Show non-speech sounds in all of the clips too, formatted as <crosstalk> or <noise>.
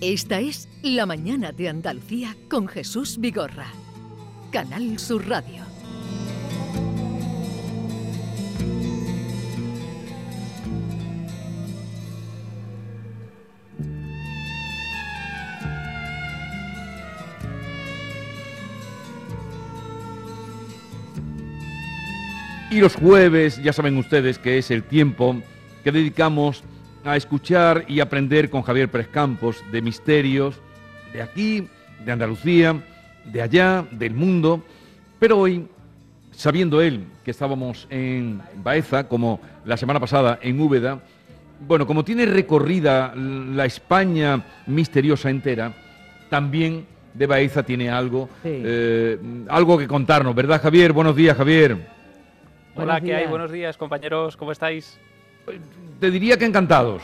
Esta es La Mañana de Andalucía con Jesús Vigorra. Canal Sur Radio. Y los jueves, ya saben ustedes que es el tiempo que dedicamos a escuchar y aprender con Javier Pérez Campos de misterios de aquí, de Andalucía, de allá, del mundo. Pero hoy, sabiendo él que estábamos en Baeza, como la semana pasada en Úbeda, bueno, como tiene recorrida la España misteriosa entera, también de Baeza tiene algo, eh, algo que contarnos, ¿verdad, Javier? Buenos días, Javier. Hola, ¿qué hay? Buenos días, compañeros, ¿cómo estáis? Te diría que encantados.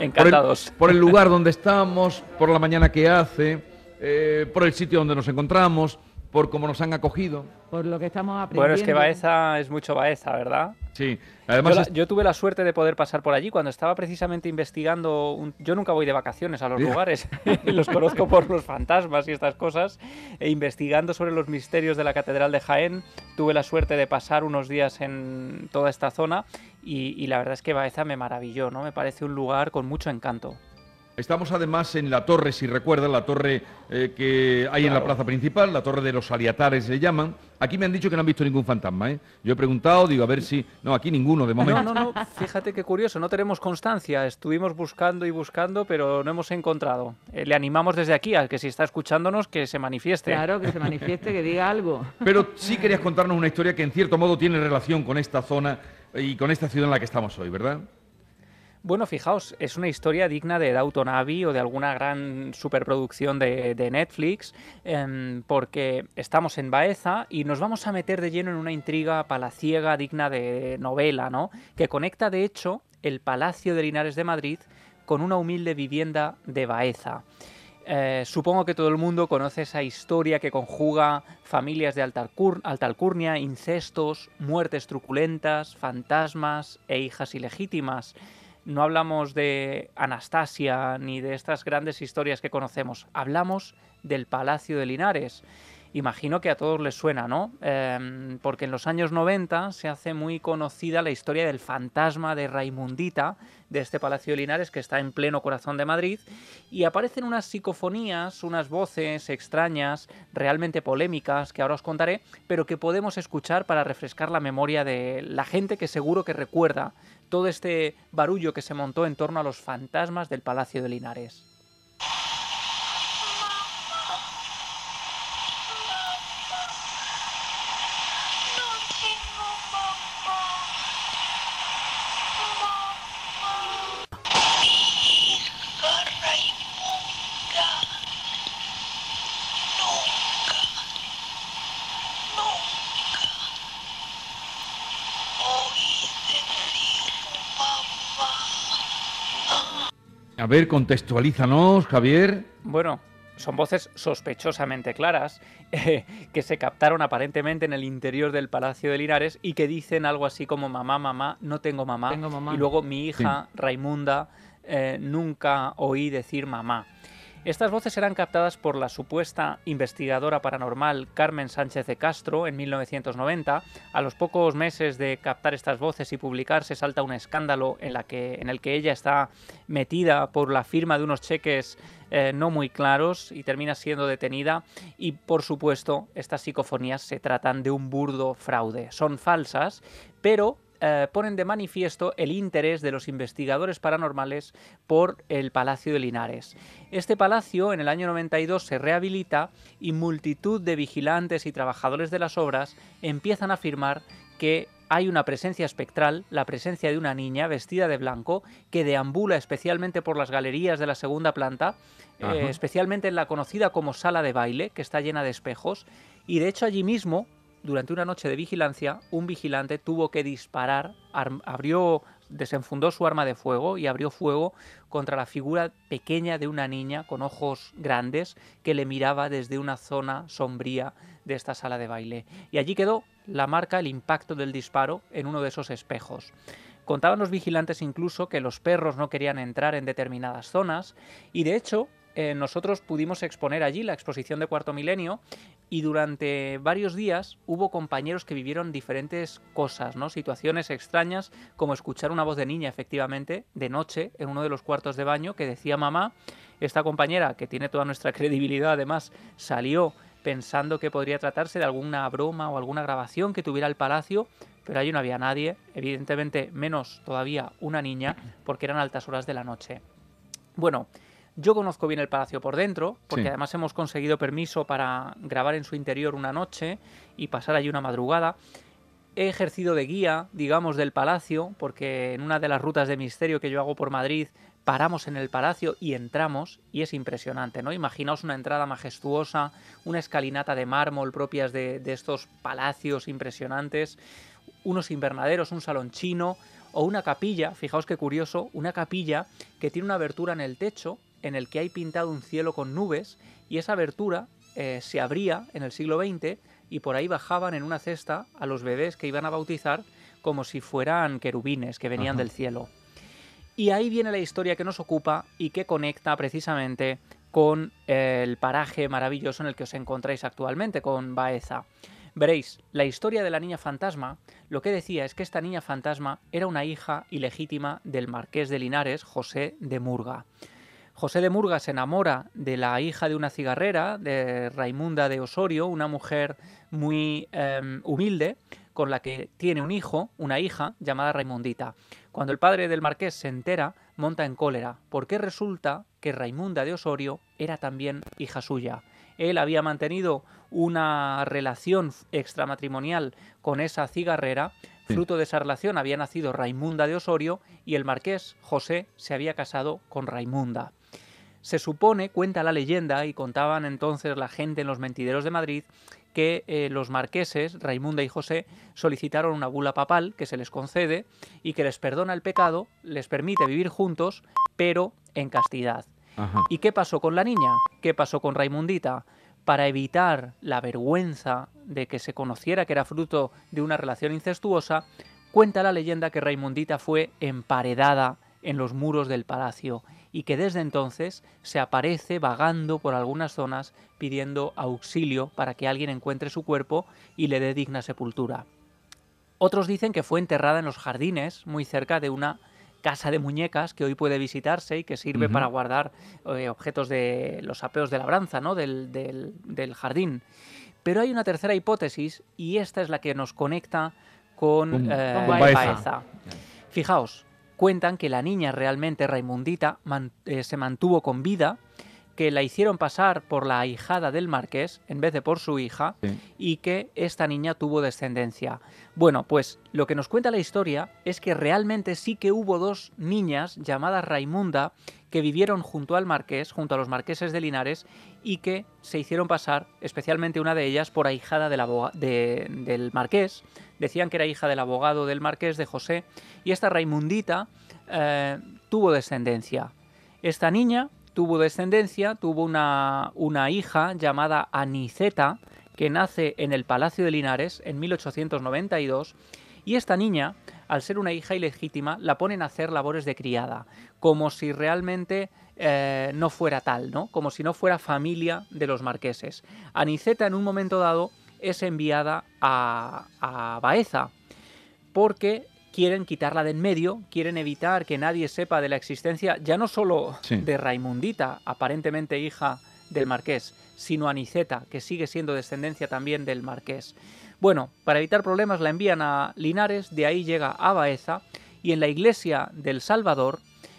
encantados. Por el, lugar donde estamos, por la mañana que hace, eh, por el sitio donde nos encontramos, por cómo nos han acogido. Por lo que estamos aprendiendo. Bueno, es que Baeza es mucho Baeza, ¿verdad? Sí. Además yo, tuve la suerte de poder pasar por allí cuando estaba precisamente investigando. Yo nunca voy de vacaciones a los lugares, <laughs> los conozco por los fantasmas y estas cosas. E investigando sobre los misterios de la Catedral de Jaén, tuve la suerte de pasar unos días en toda esta zona y, y la verdad es que Baeza me maravilló, ¿no? Me parece un lugar con mucho encanto. Estamos además en la torre, si recuerdan, la torre eh, que hay en la plaza principal, la torre de los aliatares se llaman. Aquí me han dicho que no han visto ningún fantasma, ¿eh? Yo he preguntado, digo, a ver si... No, aquí ninguno, de momento. No, no, no, fíjate qué curioso, no tenemos constancia. Estuvimos buscando y buscando, pero no hemos encontrado. Eh, le animamos desde aquí al que si está escuchándonos, que se manifieste. Claro, que se manifieste, que diga algo. <laughs> Pero sí querías contarnos una historia que en cierto modo tiene relación con esta zona y con esta ciudad en la que estamos hoy, ¿verdad? Bueno, fijaos, es una historia digna de Downton Abbey o de alguna gran superproducción de, Netflix, em, porque estamos en Baeza y nos vamos a meter de lleno en una intriga palaciega digna de novela, ¿no? Que conecta, de hecho, el Palacio de Linares de Madrid con una humilde vivienda de Baeza. Eh, supongo que todo el mundo conoce esa historia que conjuga familias de alta, alta, alcurnia, incestos, muertes truculentas, fantasmas e hijas ilegítimas no hablamos de Anastasia ni de estas grandes historias que conocemos, hablamos del Palacio de Linares. Imagino que a todos les suena, ¿no? Em, porque en los años 90 se hace muy conocida la historia del fantasma de Raimundita, de este Palacio de Linares que está en pleno corazón de Madrid, y aparecen unas psicofonías, unas voces extrañas, realmente polémicas, que ahora os contaré, pero que podemos escuchar para refrescar la memoria de la gente que seguro que recuerda todo este barullo que se montó en torno a los fantasmas del Palacio de Linares. Ver, contextualízanos, Javier. Bueno, son voces sospechosamente claras eh, <laughs> que se captaron aparentemente en el interior del Palacio de Linares y que dicen algo así como mamá, mamá, no tengo mamá. Y luego mi hija, Raimunda, eh, nunca oí decir mamá. Estas voces eran captadas por la supuesta investigadora paranormal Carmen Sánchez de Castro en 1990. A los pocos meses de captar estas voces y publicarse salta un escándalo en, el que ella está metida por la firma de unos cheques eh, no muy claros y termina siendo detenida y por supuesto estas psicofonías se tratan de un burdo fraude. Son falsas, pero eh, ponen de manifiesto el interés de los investigadores paranormales por el Palacio de Linares. Este palacio en el año 92 se rehabilita y multitud de vigilantes y trabajadores de las obras empiezan a afirmar que hay una presencia espectral, la presencia de una niña vestida de blanco que deambula especialmente por las galerías de la segunda planta, eh, especialmente en la conocida como sala de baile, que está llena de espejos, y de hecho allí mismo durante una noche de vigilancia, un vigilante tuvo que disparar, abrió, desenfundó su arma de fuego y abrió fuego contra la figura pequeña de una niña con ojos grandes que le miraba desde una zona sombría de esta sala de baile. Y allí quedó la marca, el impacto del disparo en uno de esos espejos. Contaban los vigilantes incluso que los perros no querían entrar en determinadas zonas y de hecho eh, nosotros pudimos exponer allí la exposición de Cuarto Milenio y durante varios días hubo compañeros que vivieron diferentes cosas, ¿no? Situaciones extrañas, como escuchar una voz de niña, efectivamente, de noche, en uno de los cuartos de baño, que decía mamá. Esta compañera, que tiene toda nuestra <laughs> credibilidad además, salió pensando que podría tratarse de alguna broma o alguna grabación que tuviera el palacio, pero allí no había nadie, evidentemente menos todavía una niña, porque eran altas horas de la noche. Bueno, yo conozco bien el palacio por dentro, porque además hemos conseguido permiso para grabar en su interior una noche y pasar allí una madrugada. He ejercido de guía, digamos, del palacio, porque en una de las rutas de misterio que yo hago por Madrid paramos en el palacio y entramos y es impresionante, ¿no? Imaginaos una entrada majestuosa, una escalinata de mármol propias de, de estos palacios impresionantes, unos invernaderos, un salón chino o una capilla, fijaos qué curioso, una capilla que tiene una abertura en el techo en el que hay pintado un cielo con nubes y esa abertura eh, se abría en el siglo XX y por ahí bajaban en una cesta a los bebés que iban a bautizar como si fueran querubines que venían del cielo. Y ahí viene la historia que nos ocupa y que conecta precisamente con el paraje maravilloso en el que os encontráis actualmente, con Baeza. Veréis, la historia de la niña fantasma lo que decía es que esta niña fantasma era una hija ilegítima del marqués de Linares, José de Murga. José de Murga se enamora de la hija de una cigarrera, de Raimunda de Osorio, una mujer muy em, humilde, con la que tiene un hijo, una hija, llamada Raimundita. Cuando el padre del marqués se entera, monta en cólera, porque resulta que Raimunda de Osorio era también hija suya. Él había mantenido una relación extramatrimonial con esa cigarrera, fruto de esa relación había nacido Raimunda de Osorio y el marqués José se había casado con Raimunda. Se supone, cuenta la leyenda, y contaban entonces la gente en los mentideros de Madrid, que eh, los marqueses, Raimunda y José, solicitaron una bula papal que se les concede y que les perdona el pecado, les permite vivir juntos, pero en castidad. ¿Y qué pasó con la niña? ¿Qué pasó con Raimundita? Para evitar la vergüenza de que se conociera que era fruto de una relación incestuosa, cuenta la leyenda que Raimundita fue emparedada en los muros del palacio y que desde entonces se aparece vagando por algunas zonas pidiendo auxilio para que alguien encuentre su cuerpo y le dé digna sepultura. Otros dicen que fue enterrada en los jardines, muy cerca de una casa de muñecas que hoy puede visitarse y que sirve para guardar eh, objetos de los apeos de labranza ¿no? del, del, jardín. Pero hay una tercera hipótesis y esta es la que nos conecta con, eh, Baeza. Fijaos, cuentan que la niña realmente Raimundita eh, se mantuvo con vida, que la hicieron pasar por la ahijada del marqués en vez de por su hija y que esta niña tuvo descendencia. Bueno, pues lo que nos cuenta la historia es que realmente sí que hubo dos niñas llamadas Raimunda que vivieron junto al marqués, junto a los marqueses de Linares y que se hicieron pasar, especialmente una de ellas, por ahijada del marqués. Decían que era hija del abogado del marqués de José y esta Raimundita eh, tuvo descendencia. Esta niña tuvo descendencia, tuvo una, una hija llamada Aniceta, que nace en el Palacio de Linares en 1892, y esta niña, al ser una hija ilegítima, la ponen a hacer labores de criada, como si realmente eh, no fuera tal, ¿no? Como si no fuera familia de los marqueses. Aniceta en un momento dado es enviada a, a Baeza, porque quieren quitarla de en medio, quieren evitar que nadie sepa de la existencia ya no solo de Raimundita, aparentemente hija del marqués, sino Aniceta, que sigue siendo descendencia también del marqués. Bueno, para evitar problemas la envían a Linares, de ahí llega a Baeza y en la iglesia del Salvador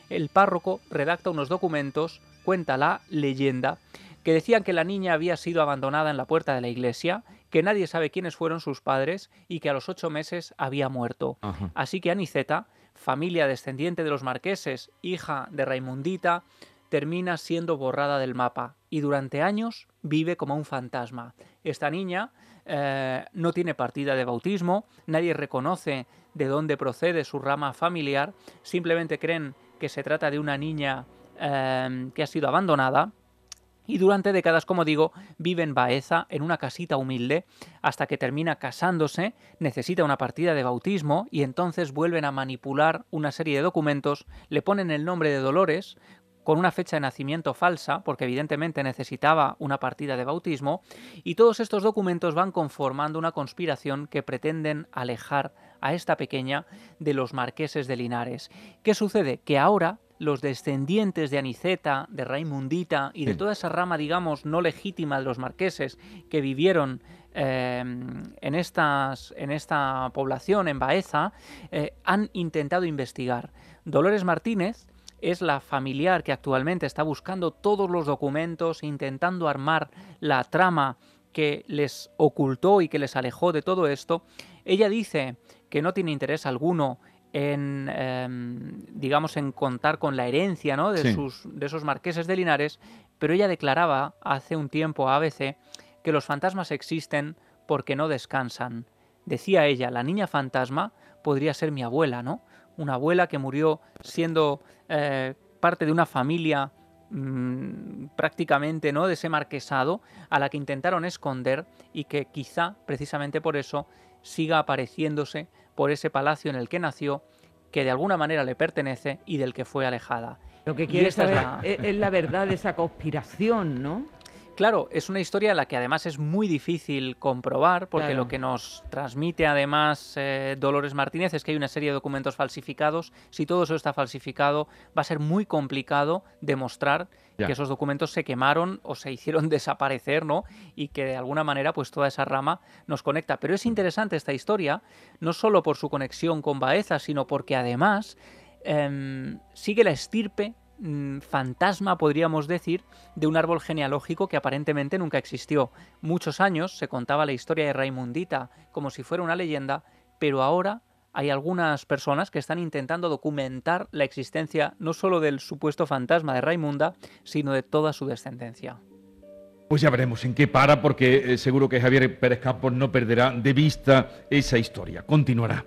el párroco redacta unos documentos, cuenta la leyenda, que decían que la niña había sido abandonada en la puerta de la iglesia que nadie sabe quiénes fueron sus padres y que a los ocho meses había muerto. Así que Aniceta, familia descendiente de los marqueses, hija de Raimundita, termina siendo borrada del mapa y durante años vive como un fantasma. Esta niña eh, no tiene partida de bautismo, nadie reconoce de dónde procede su rama familiar, simplemente creen que se trata de una niña eh, que ha sido abandonada y durante décadas, como digo, vive en Baeza, en una casita humilde, hasta que termina casándose, necesita una partida de bautismo y entonces vuelven a manipular una serie de documentos, le ponen el nombre de Dolores, con una fecha de nacimiento falsa, porque evidentemente necesitaba una partida de bautismo, y todos estos documentos van conformando una conspiración que pretenden alejar a esta pequeña de los marqueses de Linares. ¿Qué sucede? Que ahora los descendientes de Aniceta, de Raimundita y de toda esa rama, digamos, no legítima de los marqueses que vivieron eh, en, estas, en esta población, en Baeza, eh, han intentado investigar. Dolores Martínez es la familiar que actualmente está buscando todos los documentos, intentando armar la trama que les ocultó y que les alejó de todo esto. Ella dice que no tiene interés alguno en, em, digamos, en contar con la herencia ¿no? de, sus, de esos marqueses de Linares, pero ella declaraba hace un tiempo a ABC que los fantasmas existen porque no descansan. Decía ella, la niña fantasma podría ser mi abuela, ¿no? Una abuela que murió siendo eh, parte de una familia mm, prácticamente ¿no? de ese marquesado a la que intentaron esconder y que quizá precisamente por eso siga apareciéndose por ese palacio en el que nació, que de alguna manera le pertenece y del que fue alejada. Lo que quiere saber es la... es la verdad de esa conspiración, ¿no? Claro, es una historia en la que además es muy difícil comprobar, porque lo que nos transmite además eh, Dolores Martínez es que hay una serie de documentos falsificados. Si todo eso está falsificado, va a ser muy complicado demostrar que esos documentos se quemaron o se hicieron <laughs> desaparecer, ¿no? Y que de alguna manera, pues toda esa rama nos conecta. Pero es interesante esta historia, no solo por su conexión con Baeza, sino porque además em, sigue la estirpe Mm, fantasma, podríamos decir, de un árbol genealógico que aparentemente nunca existió. Muchos años se contaba la historia de Raimundita como si fuera una leyenda, pero ahora hay algunas personas que están intentando documentar la existencia no solo del supuesto fantasma de Raimunda, sino de toda su descendencia. Pues ya veremos en qué para, porque eh, seguro que Javier Pérez Campos no perderá de vista esa historia. Continuará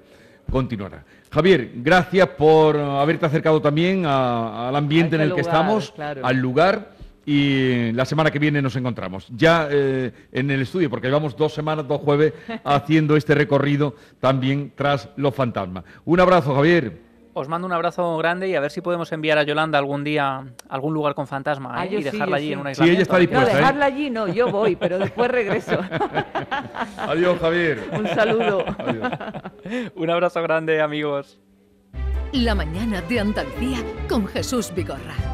continuará. Javier, gracias por haberte acercado también al ambiente en el que estamos, al lugar. Y la semana que viene nos encontramos. Ya eh, en el estudio, porque llevamos dos semanas, dos jueves, <laughs> haciendo este recorrido también tras los fantasmas. Un abrazo, Javier. Os mando un abrazo grande y a ver si podemos enviar a Yolanda algún día a algún lugar con fantasma ah, ¿eh? y dejarla allí en una isla. Sí, ella está dispuesta. No, dejarla allí no, yo voy, pero después regreso. <laughs> Adiós, Javier. Un saludo. un abrazo grande, amigos. La mañana de Andalucía con Jesús Vigorra.